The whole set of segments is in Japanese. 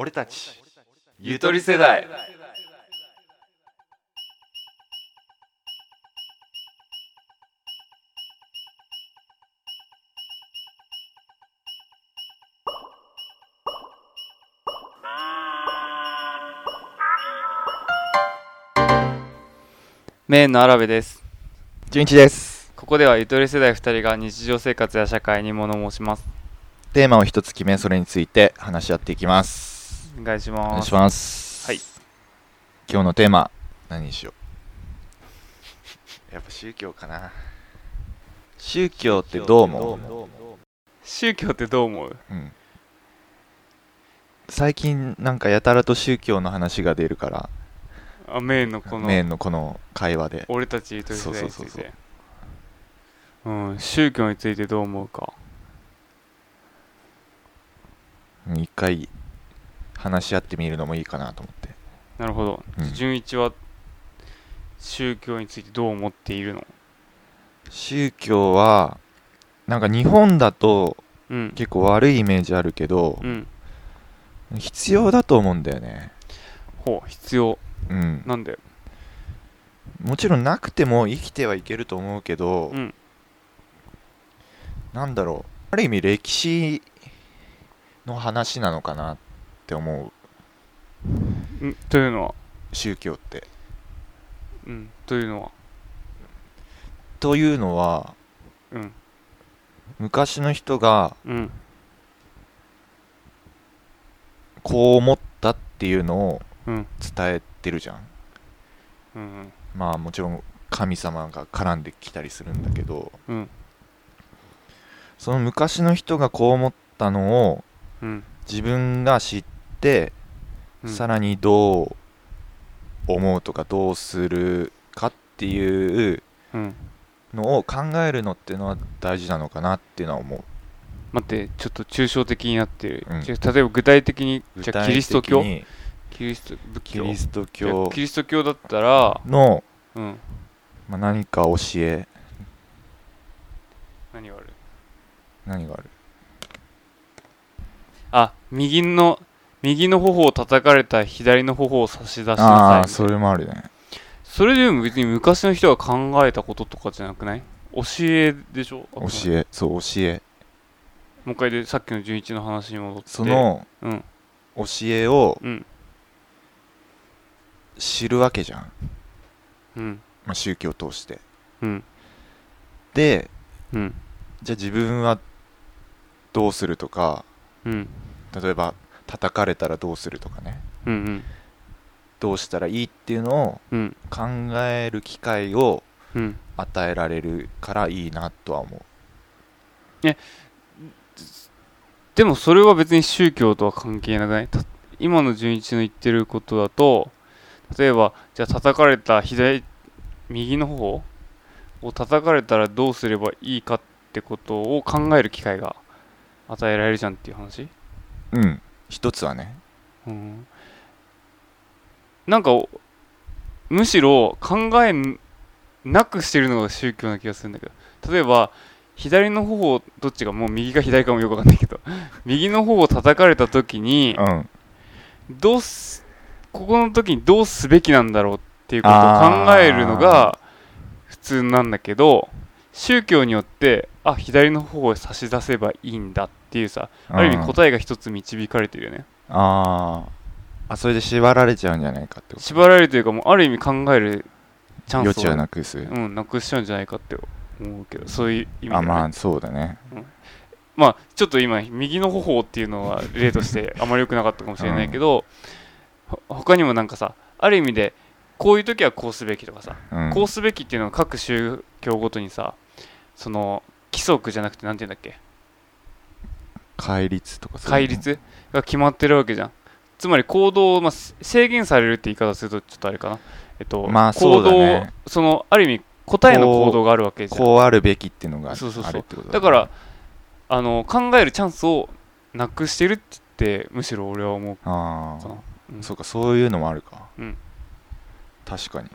俺たちゆとり世代。メインのアラベです。純一です。ここではゆとり世代2人が日常生活や社会に物申します。テーマを一つ決めそれについて話し合っていきますお願いしおます。願いします。はい。今日のテーマ何にしよう？やっぱ宗教かな。宗教ってどう思う？宗教ってどう思う？うん。最近なんかやたらと宗教の話が出るからあメインのこのメインのこの会話で。俺たちゆとり世代につそうそうそういてうん宗教についてどう思うか。うん一回話し合ってみるのもいいかなと思って。なるほど、うん。純一は宗教についてどう思っているの？宗教はなんか日本だとうん。結構悪いイメージあるけどうん。必要だと思うんだよね。ほう必要。うん。なんだよもちろんなくても生きてはいけると思うけど、うん。なんだろう。ある意味歴史の話なのかなって思う。んというのは？宗教って。うんというのは？というのはうん。昔の人がうん。こう思ったっていうのをうん。伝えてるじゃんうん。まあもちろん神様が絡んできたりするんだけどうん。その昔の人がこう思ったのをうん。自分が知ってうん。さらにどう思うとかどうするかっていううん。のを考えるのっていうのは大事なのかなっていうのは思う。待ってちょっと抽象的になってる、うん。じゃあ例えば具体的にじゃあキリスト教？キリスト仏教？キリスト教。キリスト教だったらの、うん。まあ、何か教え。何がある？何がある？あ右の右の頬を叩かれた左の頬を差し出しなさい。みたいあそれもあるね。それでも別に昔の人が考えたこととかじゃなくない？教えでしょ？教え。そう教え。もう一回でさっきの11の話に戻って。そのうん。教えをうん。知るわけじゃん、うん。まあ、宗教を通して。うん。でうん。じゃあ自分はどうするとかうん。例えば叩かれたらどうするとかね。うんうん。どうしたらいいっていうのをうん考える機会をうん。与えられるからいいなとは思う。でもそれは別に宗教とは関係なくない。た今の純一の言ってることだと例えばじゃあ叩かれた左右の方を叩かれたらどうすればいいかってことを考える機会が与えられるじゃんっていう話。うん一つはね。うん。なんかおむしろ考えなくしてるのが宗教な気がするんだけど。例えば左の方どっちがもう右か左かもよくわかんないけど。右の方を叩かれた時にうん。どうすここの時にどうすべきなんだろうっていうことを考えるのが普通なんだけど宗教によってあ左の方を差し出せばいいんだっていうさある意味答えが一つ導かれてるよね。あー。あそれで縛られちゃうんじゃないかってこと？縛られるというかもうある意味考えるチャンスを余地はなくす、うん、なくしちゃうんじゃないかって思うけどそういう意味で、ね、あまあそうだね。まあちょっと今右の頬っていうのは例として あまり良くなかったかもしれないけど、ほ他にもなんかさある意味でこういう時はこうすべきとかさ、うん。こうすべきっていうのは各宗教ごとにさその規則じゃなくてなんて言うんだっけ？戒律とかそういうの。戒律が決まってるわけじゃん。つまり行動を、まあ、せ制限されるって言い方するとちょっとあれかな。えっと、まあそうだね。行動そのある意味答えの行動があるわけじゃん。こうあるべきっていうのがそうそうそう。あるってことだからあの考えるチャンスをなくしてるって言ってむしろ俺は思う。あかな、うん。あそうかそういうのもあるか。うん。確かに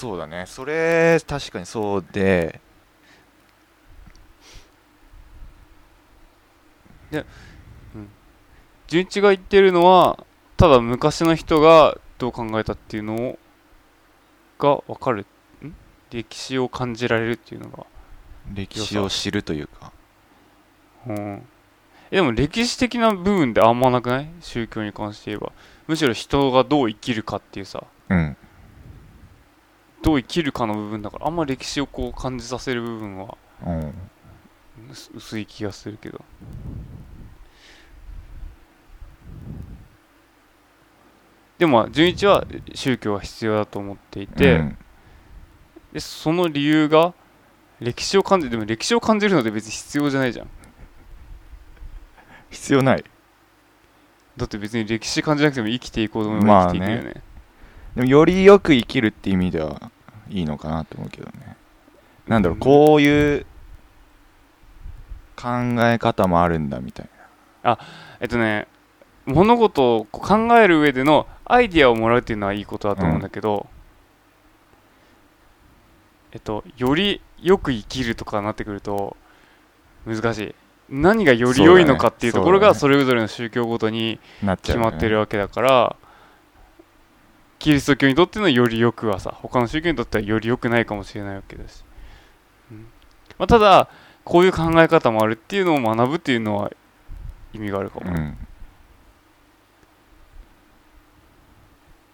そうだね。それ確かにそうで。純一が言ってるのはただ昔の人がどう考えたっていうのが分かる。ん？歴史を感じられるっていうのが。歴史を知るというか。うん。えでも歴史的な部分であんまなくない？宗教に関して言えば。むしろ人がどう生きるかっていうさ。うんどう生きるかの部分だからあんま歴史をこう感じさせる部分はうん。薄薄い気がするけど。でもまあ純一は宗教が必要だと思っていて、うん。でその理由が歴史を感じるでも歴史を感じるので別に必要じゃないじゃん。必要ない。だって別に歴史感じなくても生きていこうと思えば生きていくよね,、でもよりよく生きるって意味ではいいのかなと思うけどね。なんだろううん。こういう考え方もあるんだみたいえっとね物事を考える上でのアイディアをもらうっていうのはいいことだと思うんだけど、えっとよりよく生きるとかなってくると難しい。何がより良いのかっていうところがそれぞれの宗教ごとに決まってるわけだからキリスト教にとってのよりよくはさ他の宗教にとってはより良くないかもしれないわけだし、うん。まあ、ただこういう考え方もあるっていうのを学ぶっていうのは意味があるかも、うん。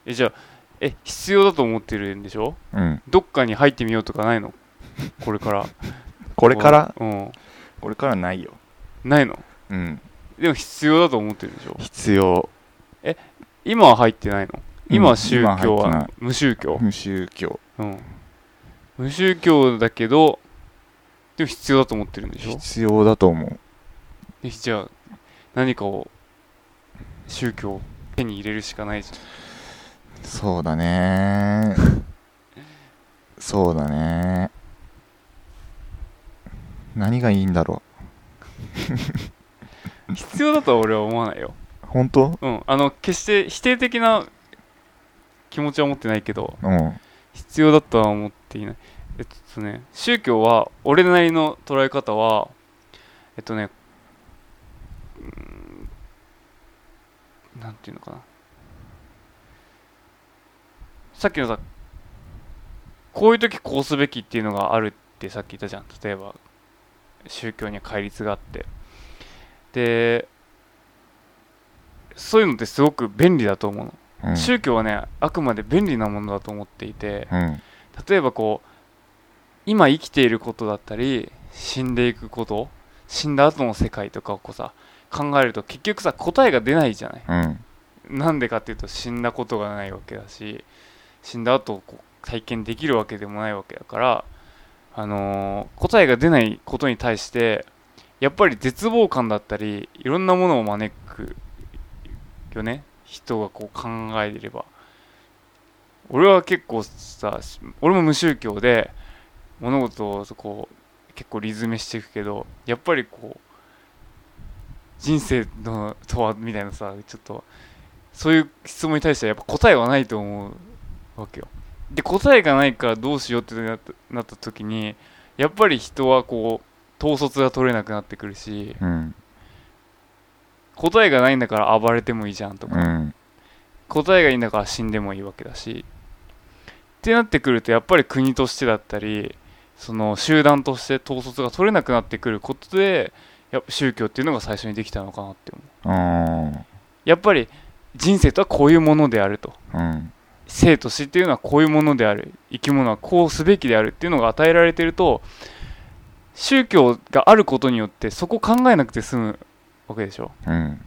えじゃあえ必要だと思ってるんでしょ？うん。どっかに入ってみようとかないの？これから。これから？うん。これからないよ。ないの？うん。でも必要だと思ってるでしょ？必要。今は入ってないの？今は宗今教は無宗教。無宗教。うん。無宗教だけどでも必要だと思ってるんでしょ？必要だと思う。えじゃあ何かを宗教を手に入れるしかないじそうだね。そうだね。何がいいんだろゃん 必要だとは俺は思わないよ。う本当？うん。あの決して否定的な気持ちは持ってないけどうん。必要だとは思っていない。えっとね宗教は俺なりの捉え方はえっとねなんていうのかな。さっきのさこういう時こうすべきっていうのがあるってさっき言ったじゃん。例えば宗教には戒律があって。でそういうのってすごく便利だと思うのうん。宗教はねあくまで便利なものだと思っていてうん。例えばこう今生きていることだったり死んでいくこと死んだ後の世界とかをこうさ考えると結局さ答えが出ないじゃない。うん。なんでかっていうと死んだことがないわけだし死んだ後こう体験できるわけでもないわけだから、あのー答えが出ないことに対してやっぱり絶望感だったりいろんなものを招くよね人がこう考えれば。俺は結構さ俺も無宗教で物事をこう結構リズメしていくけどやっぱりこう人生のとはみたいなさちょっとそういう質問に対してはやっぱ答えはないと思うわけよ。で答えがないからどうしようってなったなった時にやっぱり人はこう統率が取れなくなってくるしうん。答えがないんだから暴れてもいいじゃんとか、うん。答えがいいんだから死んでもいいわけだし。ってなってくるとやっぱり国としてだったりその集団として統率が取れなくなってくることでやっぱ宗教っていうのが最初にできたのかなって思う。うんやっぱり人生とはこういうものであると。うん。生と死っていうのはこういうものである。生き物はこうすべきであるっていうのが与えられてると宗教があることによってそこ考えなくて済むわけでしょ。うん。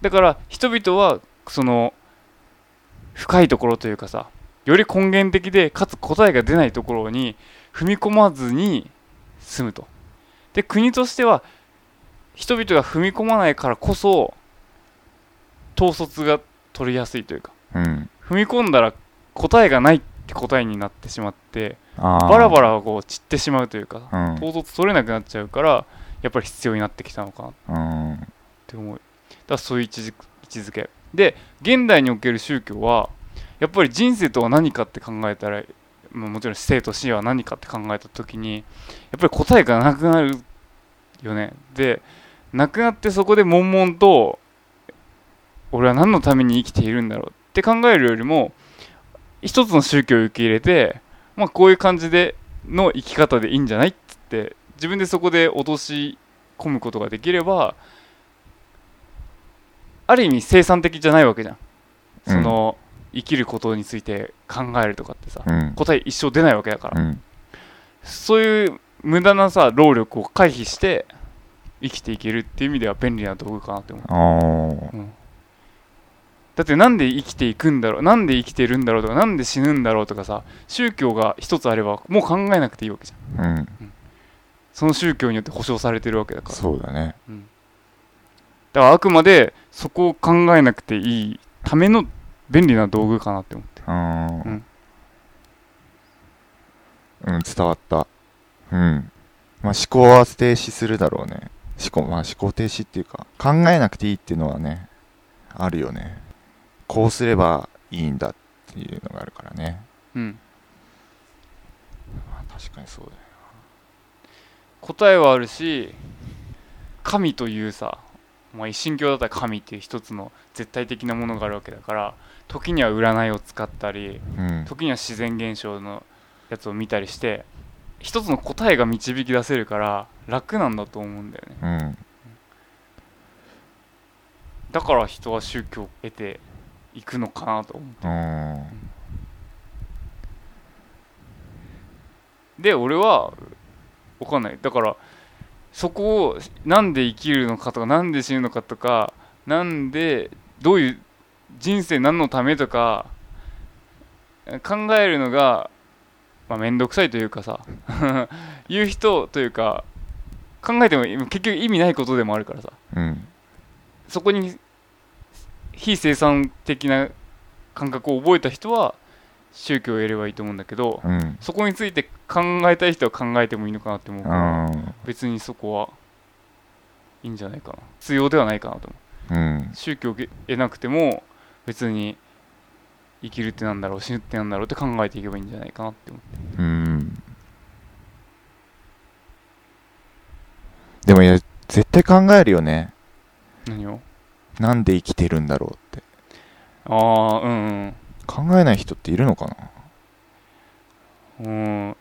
だから人々はその深いところというかさより根源的でかつ答えが出ないところに踏み込まずに済むと。で国としては人々が踏み込まないからこそ統率が取りやすいというかうん。踏み込んだら答えがないって答えになってしまってバラバラこう散ってしまうというかうん。統率取れなくなっちゃうからやっぱり必要になってきたのかな。っうん。て思う。だからそういう位置づけ。で現代における宗教はやっぱり人生とは何かって考えたらまあもちろん生と死は何かって考えた時にやっぱり答えがなくなるよね。で亡くなってそこで悶々と俺は何のために生きているんだろうって考えるよりも一つの宗教を受け入れてまあこういう感じでの生き方でいいんじゃないっつって自分でそこで落とし込むことができればある意味生産的じゃないわけじゃん。その、生きることについて考えるとかってさうん。答え一生出ないわけだから。うん。そういう無駄なさ労力を回避して生きていけるっていう意味では便利な道具かなって思う。あー。だってなんで生きていくんだろうなんで生きてるんだろうとかなんで死ぬんだろうとかさ宗教が一つあればもう考えなくていいわけじゃんその宗教によって保証されてるわけだから。そうだね。だからあくまでそこを考えなくていいための便利な道具かなって思って。うん。うん伝わった。うん。まあ思考は停止するだろうね。思考まあ思考停止っていうか考えなくていいっていうのはねあるよね。こうすればいいんだっていうのがあるからね。うん。まあ確かにそうだよ答えはあるし神というさ、まあ、一神教だったら神っていう一つの絶対的なものがあるわけだから時には占いを使ったりうん。時には自然現象のやつを見たりして一つの答えが導き出せるから楽なんだと思うんだよね。うん。だから人は宗教を得ていくのかなと思ううん。で俺は分かんない。だからそこをなんで生きるのかとかなんで死ぬのかとかなんでどういう人生何のためとか考えるのが、まあ、面倒くさいというかさ 言う人というか考えても結局意味ないことでもあるからさ。うん。そこに非生産的な感覚を覚えた人は宗教を得ればいいと思うんだけど、うん。そこについて考えたい人は考えてもいいのかなって思うから、うん。別にそこはいいんじゃないかな。必要ではないかなと思う。ん。う宗教を得なくても別に生きるってなんだろう死ぬってなんだろうって考えていけばいいんじゃないかなって思ううん。でもいや絶対考えるよね。何を？なんで生きてるんだろうって。ああうん考えない人っているのかな？うん。うん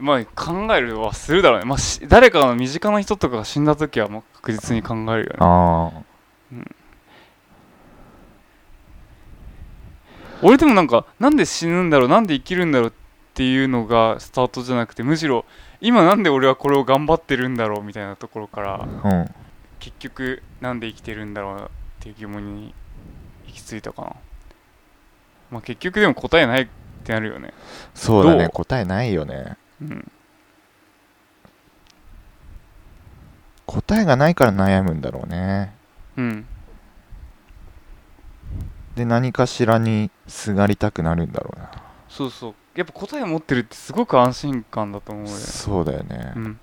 まあ考えるはするだろうね、まあ、し誰かの身近な人とかが死んだ時はもう確実に考えるよね。あ俺でもなんかなんで死ぬんだろう？なんで生きるんだろう？っていうのがスタートじゃなくてむしろ今なんで俺はこれを頑張ってるんだろう？みたいなところからあうん。結局なんで生きてるんだろう？っていう疑問に行き着いたかなまあ結局でも答えないってなるよね。そうだね。答えないよね。うん。答えがないから悩むんだろうね。うん。で何かしらにすがりたくなるんだろうな。そうそう。やっぱ答え持ってるってすごく安心感だと思うよ。ねそうだよね。う、ん。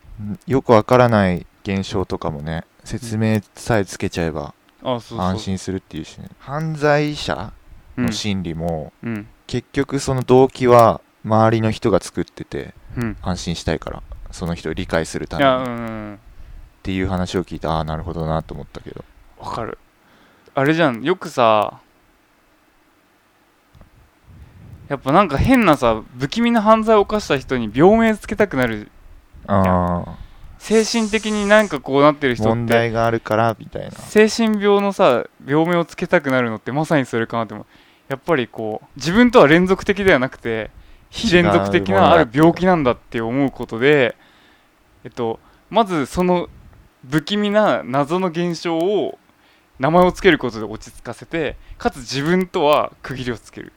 よくわからない現象とかもね説明さえつけちゃえば安心するっていうしね。犯罪者うんの心理もうん。結局その動機は周りの人が作っててうん。安心したいからその人を理解するために。っていう話を聞いてああなるほどなと思ったけど。わかる。あれじゃん。よくさやっぱなんか変なさ不気味な犯罪を犯した人に病名つけたくなるああ精神的になんかこうなってる人って問題があるからみたいな。精神病のさ病名をつけたくなるのってまさにそれかなって思うやっぱりこう自分とは連続的ではなくて非連続的なある病気なんだって思うことでえっとまずその不気味な謎の現象を名前をつけることで落ち着かせてかつ自分とは区切りをつける。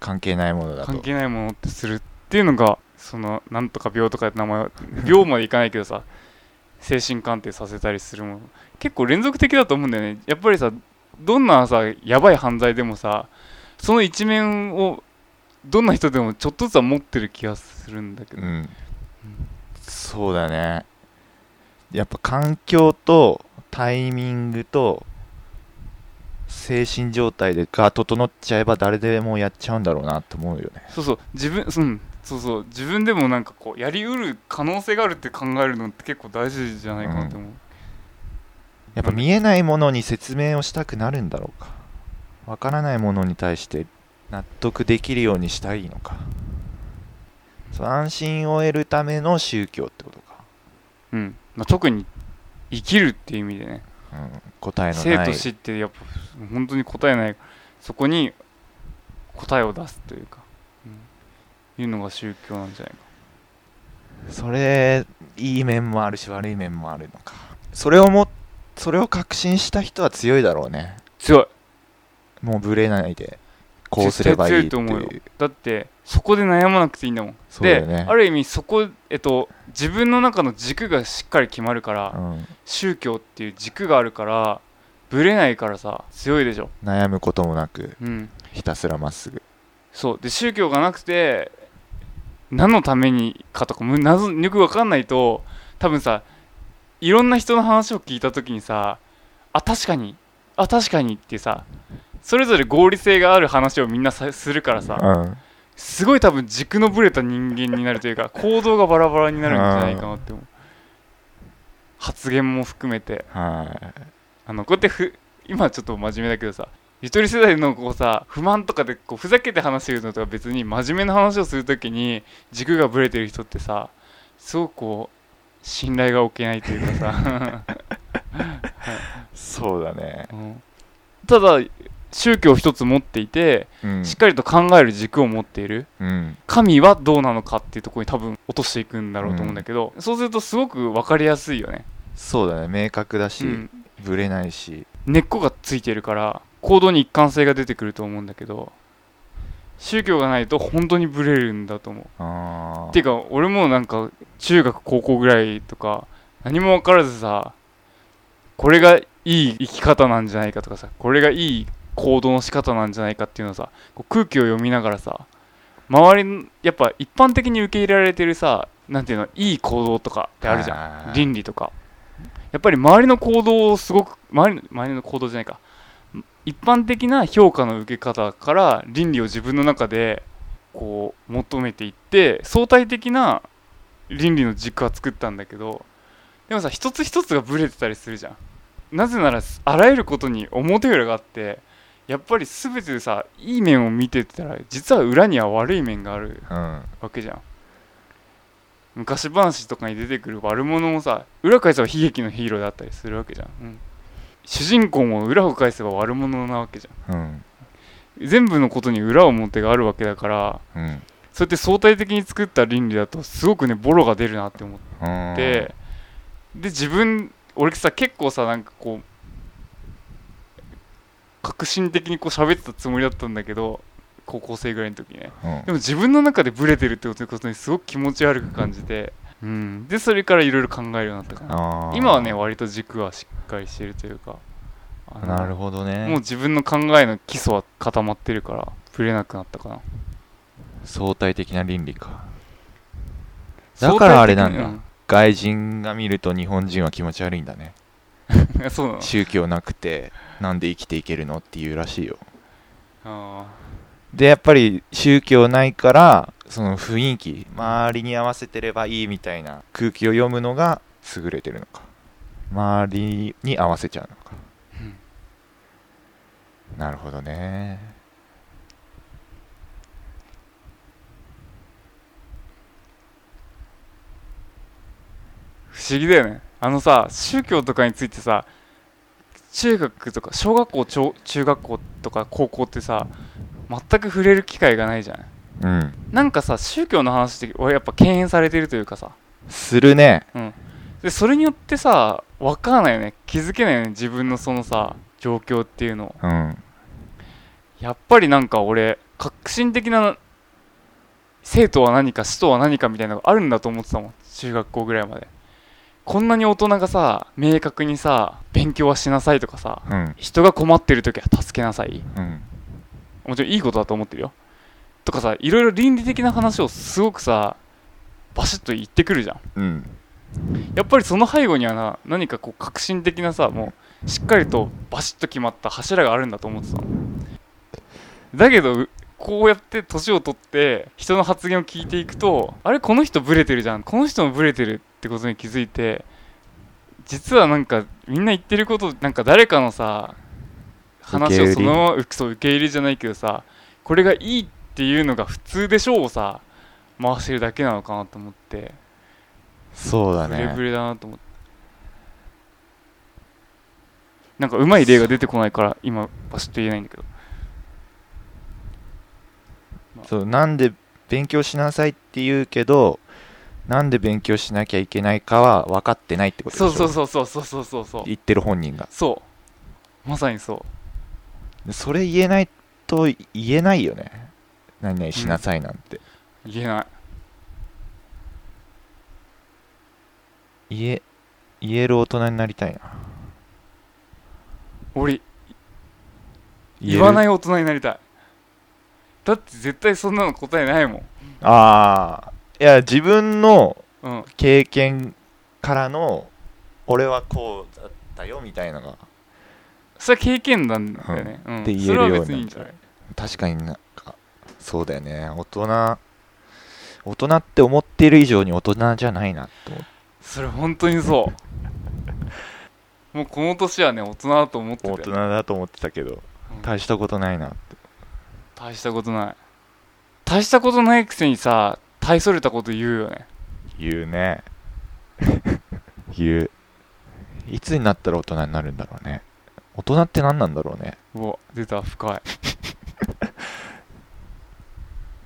関係ないものだと。関係ないものってするっていうのがそのなんとか病とか名前を 病までいかないけどさ精神鑑定させたりするもの。結構連続的だと思うんだよね。やっぱりさどんなさやばい犯罪でもさその一面をどんな人でもちょっとずつは持ってる気がするんだけど、うん。そうだね。やっぱ環境とタイミングと精神状態でが整っちゃえば誰でもやっちゃうんだろうなと思うよね。そうそう。自分うん。そうそう。自分でもなんかこうやりうる可能性があるって考えるのって結構大事じゃないかなって思う、やっぱ見えないものに説明をしたくなるんだろうかわからないものに対して納得できるようにしたいのか。そう安心を得るための宗教ってことか、うん。まあ、特に生きるっていう意味でね。うん、答えの生とない死ってやっぱ本当に答えない。そこに答えを出すというか、うん、いうのが宗教なんじゃないか。それいい面もあるし悪い面もあるのか。それをもそれを確信した人は強いだろうね。強いもうブレないでこうすればいいだってそこで悩まなくていいんだもん。そうだよね。である意味そこえっと自分の中の軸がしっかり決まるから、うん、宗教っていう軸があるからぶれないからさ強いでしょ。悩むこともなくうん。ひたすらまっすぐ。そう。で宗教がなくて何のためにかとかむ謎よく分かんないと多分さいろんな人の話を聞いた時にさあ確かにあ確かにってさそれぞれ合理性がある話をみんなさするからさうん。すごい多分軸のぶれた人間になるというか 行動がバラバラになるんじゃないかなって思う。発言も含めて。はい。あのこうやってふ今ちょっと真面目だけどさゆとり世代のこうさ不満とかでこうふざけて話してるのとか別に真面目な話をするときに軸がぶれてる人ってさすごくこう信頼が置けないというかさ、そうだね。うん。ただ宗教を一つ持っていてうん。しっかりと考える軸を持っている。うん。神はどうなのかっていうところに多分落としていくんだろうと思うんだけど、そうするとすごく分かりやすいよね、そうだね。明確だし、うん、ぶれないし。根っこがついてるから行動に一貫性が出てくると思うんだけど宗教がないと本当にブレるんだと思う。あっていうか俺もなんか中学高校ぐらいとか何も分からずさこれがいい生き方なんじゃないかとかさこれがいい行動の仕方なんじゃないかっていうのをさこう空気を読みながらさ周りのやっぱ一般的に受け入れられてるさなんていうのいい行動とかってあるじゃん。ゃ倫理とか。やっぱり周りの行動をすごく周りの周りの行動じゃないか。一般的な評価の受け方から倫理を自分の中でこう求めていって相対的な倫理の軸は作ったんだけどでもさ一つ一つがブレてたりするじゃん。なぜならあらゆることに表裏があってやっぱり全てでさいい面を見てたら実は裏には悪い面があるうん。わけじゃん。昔話とかに出てくる悪者もさ裏返せば悲劇のヒーローだったりするわけじゃん、うん。主人公も裏を返せば悪者なわけじゃん。うん。全部のことに裏表があるわけだからうん。そうやって相対的に作った倫理だとすごくねボロが出るなって思っうん。てで自分俺さ結構さなんかこう革新的にこう喋ってたつもりだったんだけど高校生ぐらいの時ね。うん。でも自分の中でブレてるってことにすごく気持ち悪く感じて、うん、でそれからいろいろ考えるようになったかな。今はね割と軸はしっかりしてるというかなるほどね。もう自分の考えの基礎は固まってるからブレなくなったかな。相対的な倫理か。だからあれなんだ。外人が見ると日本人は気持ち悪いんだね。そうなの。宗教なくてなんで生きていけるのっていうらしいよ。あでやっぱり宗教ないからその雰囲気周りに合わせてればいいみたいな空気を読むのが優れてるのか。周りに合わせちゃうのか、なるほどね。ー不思議だよね。あのさ宗教とかについてさ中学とか小学校中中学校とか高校ってさ全く触れる機会がないじゃん。うん。なんかさ宗教の話って俺やっぱ敬遠されてるというかさ。するね。でそれによってさ分からないよね。気づけないよね自分のそのさ状況っていうの。をうん。やっぱりなんか俺革新的な生徒は何か死とは何かみたいなのがあるんだと思ってたもん。中学校ぐらいまでこんなに大人がさ明確にさ勉強はしなさいとかさうん。人が困ってる時は助けなさい。うん。もちろんいいことだと思ってるよ。とかさいろいろ倫理的な話をすごくさバシッと言ってくるじゃん。うん。やっぱりその背後にはな何かこう革新的なさもうしっかりとバシッと決まった柱があるんだと思ってたの。だけどうこうやって年を取って人の発言を聞いていくとあれこの人ブレてるじゃん。この人もブレてるってことに気づいて実はなんかみんな言ってることなんか誰かのさ話をそのまま受け入れじゃないけどさこれがいいっていうのが普通でしょうをさ回してるだけなのかなと思ってそうだね。ブレブレだなと思って。なんかうまい例が出てこないから今バシッと言えないんだけど。そうなんで勉強しなさいって言うけどなんで勉強しなきゃいけないかは分かってないってことですそうそうそうそうそうそうそう言ってる本人が。そう。まさにそう。それ言えないと言えないよね。何々しなさいなんて、うん、言えない。言え言える大人になりたいな。俺言わない大人になりたい。だって絶対そんなの答えないもん。ああいや自分のうん。経験からの俺はこうだったよみたいなのがそれは経験なんだよね、うん。って言えるように別にいいんじゃない？確かになんかそうだよね。大人大人って思っている以上に大人じゃないなと思って。それ本当にそう。もうこの年はね大人だと思ってたよ大人だと思ってたけどうん。大したことないなって。大したことない。大したことないくせにさ大それたこと言うよね。言うね。言う。いつになったら大人になるんだろうね。大人って何なんだろうね。うわ出た深い。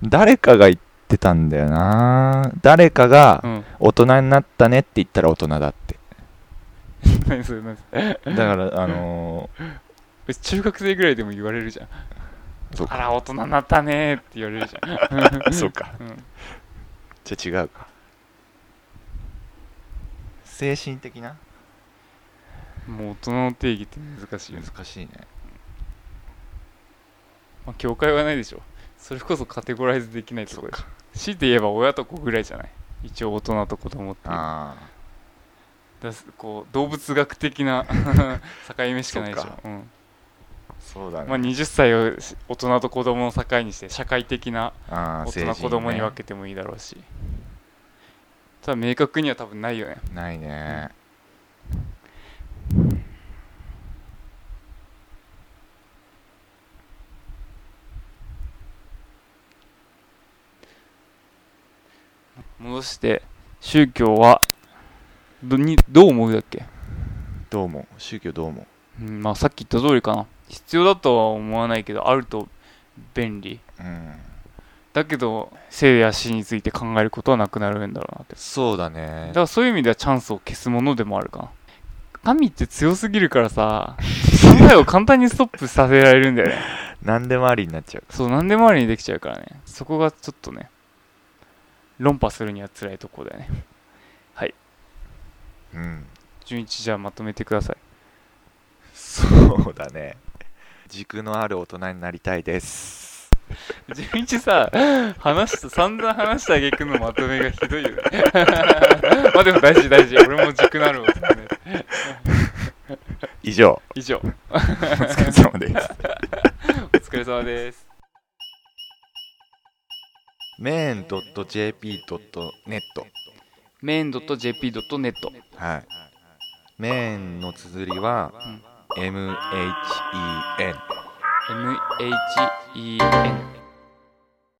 誰かが言ってたんだよな。誰かがうん。大人になったねって言ったら大人だって。何それ何それ。だからあの中学生ぐらいでも言われるじゃん。ー、そうか。あら大人になったねーって言われるじゃん。そうか。うんじゃあ違うか。精神的な？もう大人の定義って難しいよね、難しいね。まあ、境界はないでしょ。それこそカテゴライズできないところで。強いて言えば親と子ぐらいじゃない？一応大人と子供っていう。あだすこう動物学的な 境目しかないでしょ。そっか。うん。あそうだね、まあ、20歳を大人と子供の境にして社会的な大人子供に分けてもいいだろうし。ただ明確には多分ないよね。ないね。戻して宗教はどにどう思うだっけ、どうも宗教どうもうん、まあさっき言った通りかな必要だとは思わないけどあると便利。うん。だけど生や死について考えることはなくなるんだろうなって。そうだね。だからそういう意味ではチャンスを消すものでもあるか。な神って強すぎるからさ考えを簡単にストップさせられるんだよね。何でもありになっちゃう。そう何でもありにできちゃうからね。そこがちょっとね論破するには辛いとこだよね。うん。順一じゃあまとめてください。そうだね軸のある大人になりたいです。順一さ話した散々話した挙句のまとめがひどいよね。まあでも大事大事。俺も軸なる大人ね以上。以上。お疲れ様です。お疲れ様です。メン .jp.net メイン .jp.net はい。メンの綴りは、うん M-H-E-N M-H-E-N